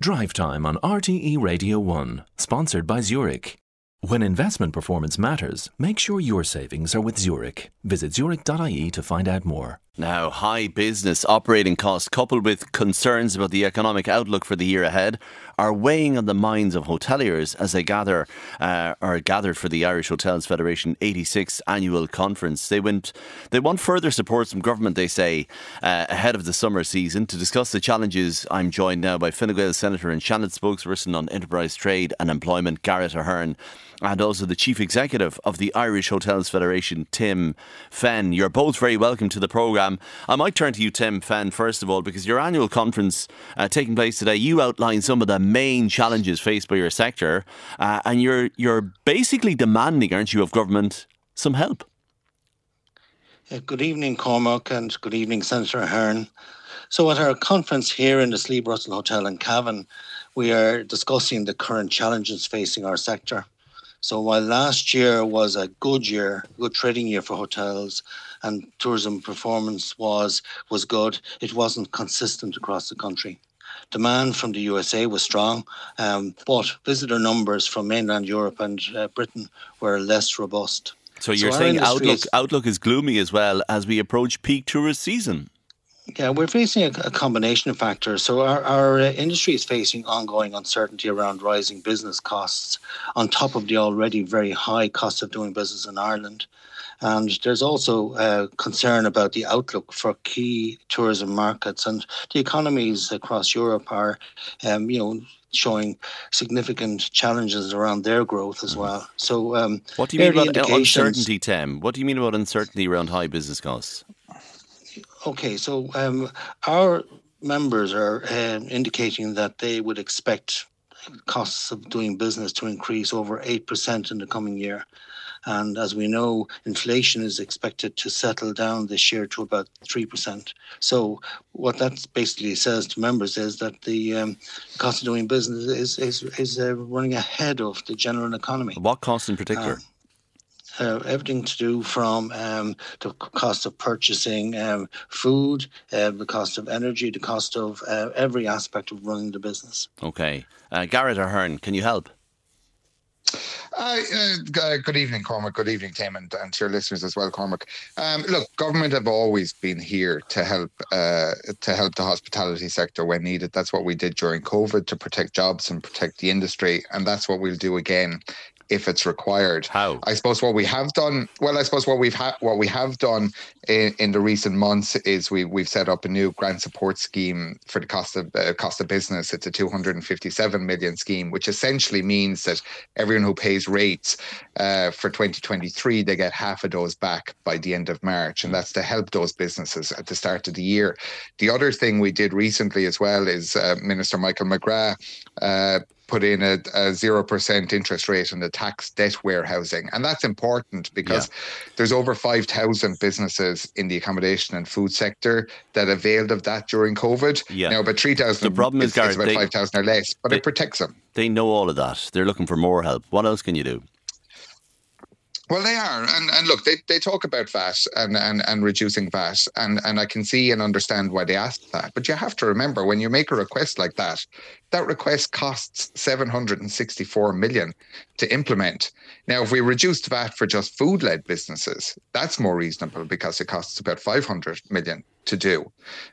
Drive Time on RTE Radio 1, sponsored by Zurich. When investment performance matters, make sure your savings are with Zurich. Visit zurich.ie to find out more. Now, high business operating costs coupled with concerns about the economic outlook for the year ahead are weighing on the minds of hoteliers as they gather uh, are gathered for the Irish Hotels Federation 86th annual conference. They went they want further support from government, they say, uh, ahead of the summer season. To discuss the challenges, I'm joined now by Fine Gael Senator and Seanad spokesperson on enterprise trade and employment, Garret Ahern, and also the chief executive of the Irish Hotels Federation, Tim Fenn. You're both very welcome to the programme. I might turn to you, Tim Fenn, first of all, because your annual conference uh, taking place today, you outline some of the main challenges faced by your sector, uh, and you're you're basically demanding, aren't you, of government some help. Uh, good evening, Cormac, and good evening, Senator Hearn. So, at our conference here in the Slieve Russell Hotel in Cavan, we are discussing the current challenges facing our sector. So while last year was a good year, good trading year for hotels, and tourism performance was was good, it wasn't consistent across the country. Demand from the USA was strong, um, but visitor numbers from mainland Europe and uh, Britain were less robust. So you're so saying outlook is, outlook is gloomy as well as we approach peak tourist season. Yeah, we're facing a, a combination of factors. So our, our uh, industry is facing ongoing uncertainty around rising business costs on top of the already very high cost of doing business in Ireland. And there's also uh, concern about the outlook for key tourism markets and the economies across Europe are, um, you know, showing significant challenges around their growth as well. So, um, what do you mean about uncertainty, Tim? What do you mean about uncertainty around high business costs? Okay, so um, our members are uh, indicating that they would expect costs of doing business to increase over 8% in the coming year. And as we know, inflation is expected to settle down this year to about 3%. So, what that basically says to members is that the um, cost of doing business is, is, is uh, running ahead of the general economy. What costs in particular? Uh, uh, everything to do from um, the cost of purchasing um, food, uh, the cost of energy, the cost of uh, every aspect of running the business. Okay. Uh, Garret Ahern, can you help? Uh, uh, good evening, Cormac. Good evening, Tim, and, and to your listeners as well, Cormac. Um, look, government have always been here to help uh, to help the hospitality sector when needed. That's what we did during COVID to protect jobs and protect the industry, and that's what we'll do again if it's required. How? I suppose what we have done, well, I suppose what we've had, what we have done in, in the recent months is we we've set up a new grant support scheme for the cost of uh, cost of business. It's a 257 million scheme, which essentially means that everyone who pays rates uh, for 2023 they get half of those back by the end of March, and that's to help those businesses at the start of the year. The other thing we did recently as well is uh, Minister Michael McGrath uh, put in a, a 0% interest rate on the tax debt warehousing. And that's important because yeah. there's over 5,000 businesses in the accommodation and food sector that availed of that during COVID. Yeah. Now, about 3,000 the problem is, is, about 5,000 or less, but they, it protects them. They know all of that. They're looking for more help. What else can you do? Well, they are, and and look, they, they talk about VAT and, and and reducing VAT, and and I can see and understand why they ask that. But you have to remember when you make a request like that, that request costs 764 million to implement. Now, if we reduced VAT for just food-led businesses, that's more reasonable because it costs about 500 million to do.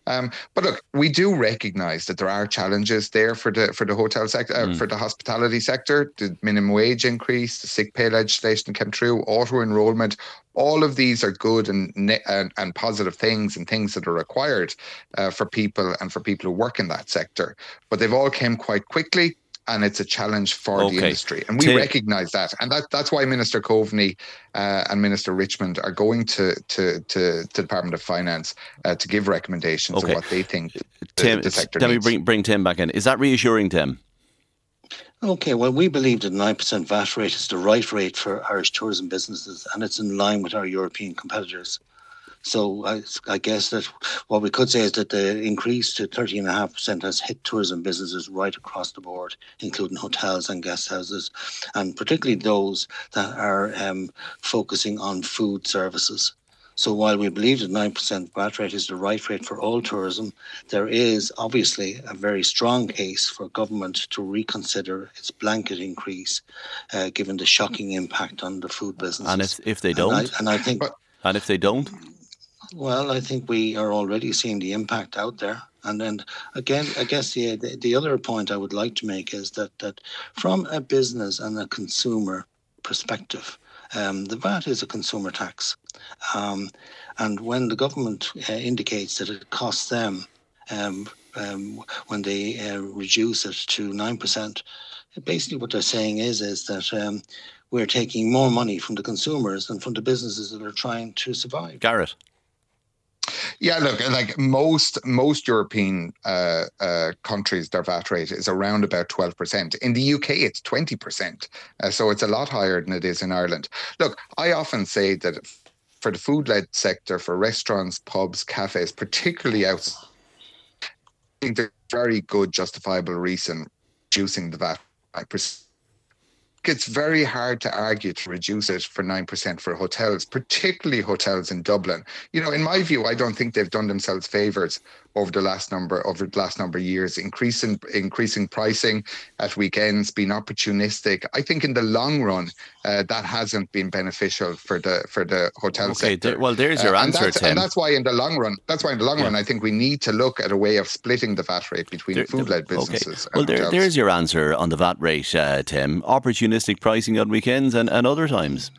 Um, but look, we do recognise that there are challenges there for the for the hotel sector, uh, mm. for the hospitality sector. The minimum wage increase, the sick pay legislation came through, auto enrolment. All of these are good and and, and positive things and things that are required uh, for people and for people who work in that sector. But they've all came quite quickly and it's a challenge for okay. the industry. And we Tim. recognise that. And that, that's why Minister Coveney uh, and Minister Richmond are going to, to, to, to the Department of Finance uh, to give recommendations okay. on what they think the, Tim, the sector Let needs. me bring, bring Tim back in. Is that reassuring, Tim? Okay, well, we believe that 9% VAT rate is the right rate for Irish tourism businesses and it's in line with our European competitors. So I, I, guess that what we could say is that the increase to 13.5% has hit tourism businesses right across the board, including hotels and guest houses, and particularly those that are um, focusing on food services. So while we believe that 9% VAT rate is the right rate for all tourism, there is obviously a very strong case for government to reconsider its blanket increase, uh, given the shocking impact on the food business. And if, if they don't? And I, and I think. And if they don't? Well, I think we are already seeing the impact out there. And then again, I guess the, the, the other point I would like to make is that that from a business and a consumer perspective, um, the VAT is a consumer tax, um, and when the government uh, indicates that it costs them um, um when they uh, reduce it to nine percent, basically what they're saying is is that um, we're taking more money from the consumers than from the businesses that are trying to survive. Garret. Yeah, look, like most most European uh, uh, countries, their VAT rate is around about twelve percent. In the UK, it's twenty percent, uh, so it's a lot higher than it is in Ireland. Look, I often say that for the food-led sector, for restaurants, pubs, cafes, particularly I think there's very good justifiable reason reducing the VAT by percent it's very hard to argue to reduce it for 9% for hotels, particularly hotels in Dublin. You know, in my view, I don't think they've done themselves favors over the last number over the last number of years, increasing increasing pricing at weekends, being opportunistic. I think in the long run, uh, that hasn't been beneficial for the for the hotel okay, sector. well, there's your uh, answer, and Tim. And that's why in the long run, that's why in the long yeah. run, I think we need to look at a way of splitting the VAT rate between there, food-led businesses. Okay. Well, there, there's your answer on the VAT rate, uh, Tim. Opportunistic pricing on weekends and, and other times.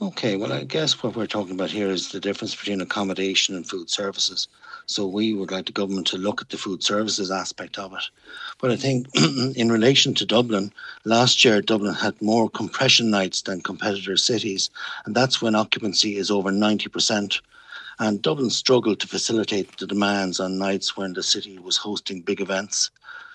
Okay, well, I guess what we're talking about here is the difference between accommodation and food services. So we would like the government to look at the food services aspect of it. But I think in relation to Dublin, last year Dublin had more compression nights than competitor cities, and that's when occupancy is over 90%. And Dublin struggled to facilitate the demands on nights when the city was hosting big events.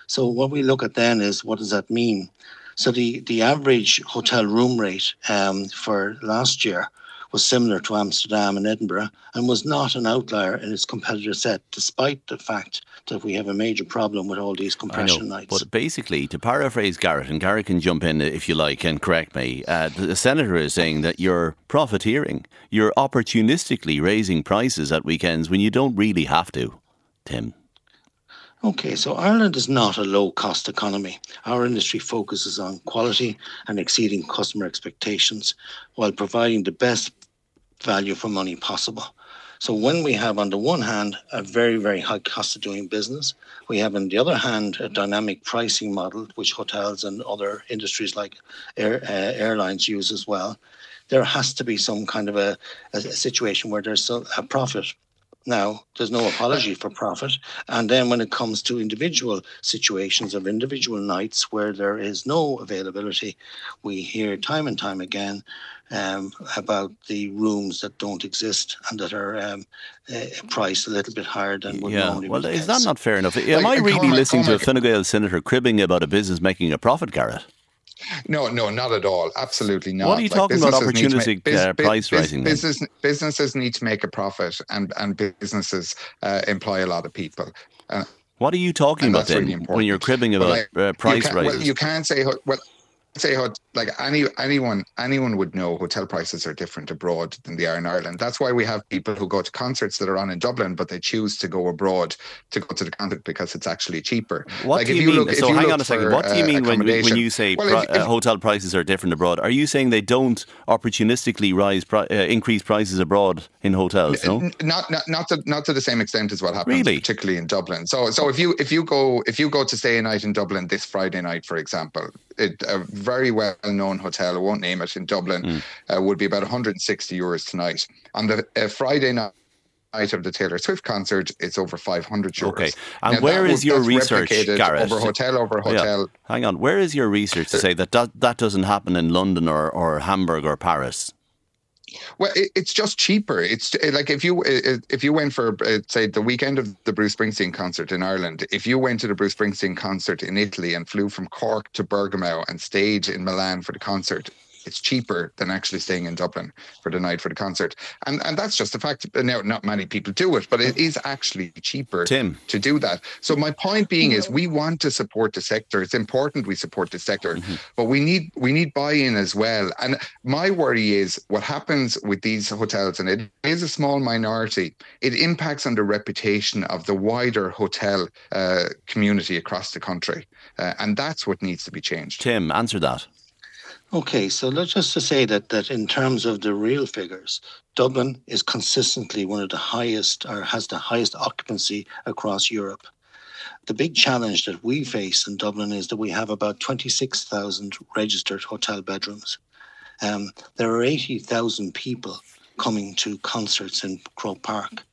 So what we look at then is what does that mean? So the, the average hotel room rate um, for last year was similar to Amsterdam and Edinburgh and was not an outlier in its competitor set, despite the fact that we have a major problem with all these compression know, nights. But basically, to paraphrase Garret, and Garret can jump in if you like and correct me, uh, the, the senator is saying that you're profiteering, you're opportunistically raising prices at weekends when you don't really have to. Tim. Okay, so Ireland is not a low cost economy. Our industry focuses on quality and exceeding customer expectations while providing the best value for money possible. So when we have on the one hand a very, very high cost of doing business, we have on the other hand a dynamic pricing model, which hotels and other industries like air, uh, airlines use as well. There has to be some kind of a, a situation where there's a profit now, there's no apology for profit. And then when it comes to individual situations of individual nights where there is no availability, we hear time and time again um, about the rooms that don't exist and that are um, uh, priced a little bit higher than would yeah. normally Well, is that not fair enough? Am like, I really listening to a Fine Gael senator cribbing about a business making a profit, Garret? No, no, not at all. Absolutely not. What are you like talking about? Opportunistic make, uh, price rising. Business, businesses need to make a profit, and and businesses uh, employ a lot of people. Uh, what are you talking about then really when you're cribbing about like, uh, price rises? Well, you can't say well say how like any anyone anyone would know hotel prices are different abroad than they are in Ireland. That's why we have people who go to concerts that are on in Dublin, but they choose to go abroad to go to the concert because it's actually cheaper. What like do you, mean? Look, so hang on a second. What do you uh, mean when, when you say well, if, if, uh, hotel prices are different abroad? Are you saying they don't opportunistically rise uh, increase prices abroad in hotels? No, not not not to not to the same extent as what happens, really? particularly in Dublin. So so if you if you go if you go to stay a night in Dublin this Friday night, for example, it, a very well known hotel, I won't name it, in Dublin, mm. uh, would be about 160 euros tonight. On the uh, Friday night, of the Taylor Swift concert, it's over 500 euros. Okay. And now where is your research, Garret? Over hotel, over hotel. Yeah. Hang on. Where is your research to say that that, that doesn't happen in London or, or Hamburg or Paris? Well, it, it's just cheaper. It's eh, like if you eh, eh, if you went for uh, say the weekend of the Bruce Springsteen concert in Ireland, if you went to the Bruce Springsteen concert in Italy and flew from Cork to Bergamo and stayed in Milan for the concert, it's cheaper than actually staying in Dublin for the night for the concert. And and that's just a fact. Now, not many people do it, but it is actually cheaper Tim. to do that. So my point being is we want to support the sector. It's important we support the sector, mm-hmm. but we need we need buy-in as well. And my worry is what happens with these hotels, and it is a small minority, it impacts on the reputation of the wider hotel uh, community across the country. Uh, and that's what needs to be changed. Tim, answer that. Okay, so let's just to say that that in terms of the real figures, Dublin is consistently one of the highest or has the highest occupancy across Europe. The big challenge that we face in Dublin is that we have about 26,000 registered hotel bedrooms. Um, there are 80,000 people coming to concerts in Croke Park.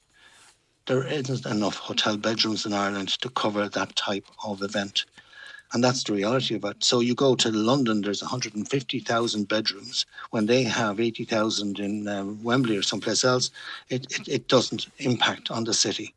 There isn't enough hotel bedrooms in Ireland to cover that type of event. And that's the reality of it. So you go to London, there's 150,000 bedrooms. When they have 80,000 in um, Wembley or someplace else, it, it, it doesn't impact on the city.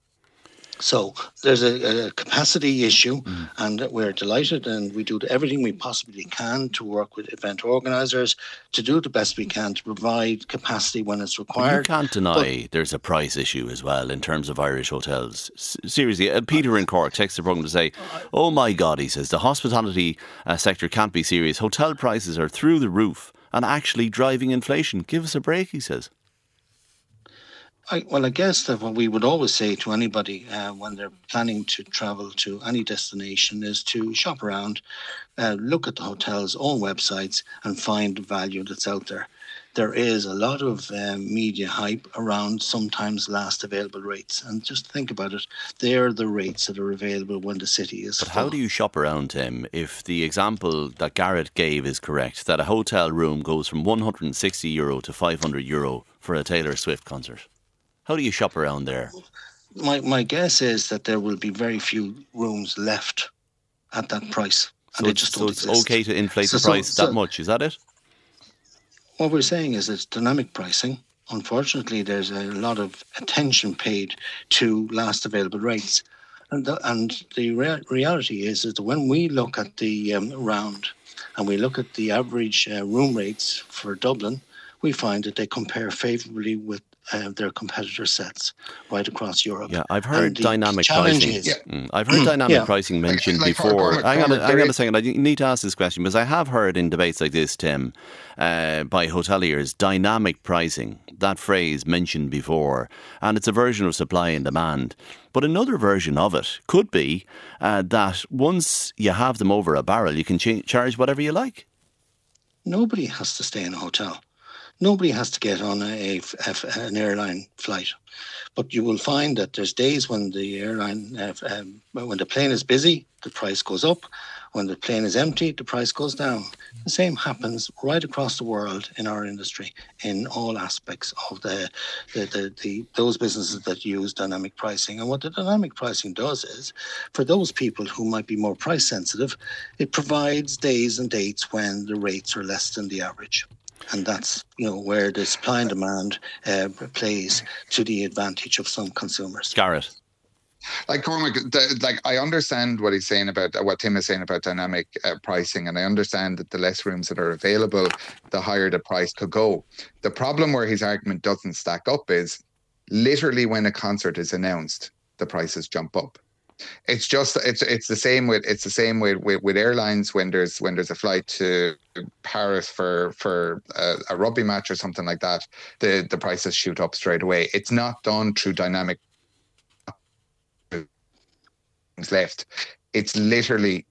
So there's a, a capacity issue, mm. and we're delighted, and we do everything we possibly can to work with event organisers to do the best we can to provide capacity when it's required. you can't deny but, there's a price issue as well in terms of Irish hotels. S- seriously, uh, Peter in Cork texts the programme to say, "Oh my God," he says, "the hospitality uh, sector can't be serious. Hotel prices are through the roof." And actually driving inflation. Give us a break, he says. I, well, I guess that what we would always say to anybody uh, when they're planning to travel to any destination is to shop around, uh, look at the hotel's own websites, and find value that's out there. There is a lot of um, media hype around sometimes last available rates, and just think about it. They're the rates that are available when the city is. But full. how do you shop around, Tim? If the example that Garret gave is correct, that a hotel room goes from 160 euro to 500 euro for a Taylor Swift concert. How do you shop around there? My my guess is that there will be very few rooms left at that price. and so it's, so it's okay to inflate so, the price so, that much, is that it? What we're saying is it's dynamic pricing. Unfortunately, there's a lot of attention paid to last available rates. And the, and the rea- reality is, is that when we look at the um, round and we look at the average uh, room rates for Dublin, we find that they compare favourably with uh, their competitor sets right across Europe. Yeah, I've heard dynamic pricing. Is, yeah. mm, I've heard dynamic yeah. pricing mentioned like, like before. hang, on, hang on a second. I need to ask this question because I have heard in debates like this, Tim, uh, by hoteliers, dynamic pricing. That phrase mentioned before, and it's a version of supply and demand. But another version of it could be uh, that once you have them over a barrel, you can ch- charge whatever you like. Nobody has to stay in a hotel. Nobody has to get on a, a, an airline flight, but you will find that there's days when the airline, uh, um, when the plane is busy, the price goes up. When the plane is empty, the price goes down. The same happens right across the world in our industry, in all aspects of the, the, the, the those businesses that use dynamic pricing. And what the dynamic pricing does is, for those people who might be more price sensitive, it provides days and dates when the rates are less than the average and that's you know where the supply and demand uh, plays to the advantage of some consumers. Garret. Like Cormac, the, like I understand what he's saying about what Tim is saying about dynamic uh, pricing, and I understand that the less rooms that are available, the higher the price could go. The problem where his argument doesn't stack up is literally when a concert is announced, the prices jump up it's just it's it's the same with it's the same with, with, with airlines when there's when there's a flight to Paris for for a, a, rugby match or something like that the the prices shoot up straight away. It's not done through dynamic things left. It's literally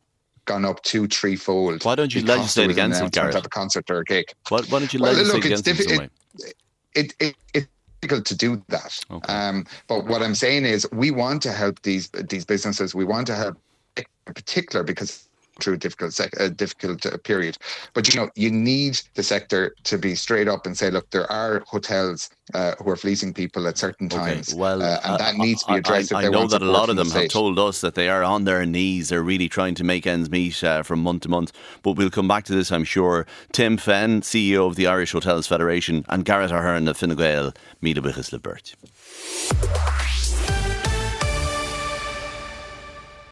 gone up two threefold why don't you legislate against it Garret? a concert or a gig. Why, why don't you legislate well, look, against it's it, it, it, it difficult to do that. Okay. Um, but what I'm saying is, we want to help these these businesses. We want to help in particular because through a difficult sec- a difficult uh, period. But you know, you need the sector to be straight up and say, look, there are hotels uh, who are fleecing people at certain times. Okay, well, uh, and that needs to be addressed. I, I know that a lot of them have told us that they are on their knees. They're really trying to make ends meet uh, from month to month. But we'll come back to this, I'm sure. Tim Fenn, CEO of the Irish Hotels Federation, and Garret Ahern of Fine Gael, Míle Buíochas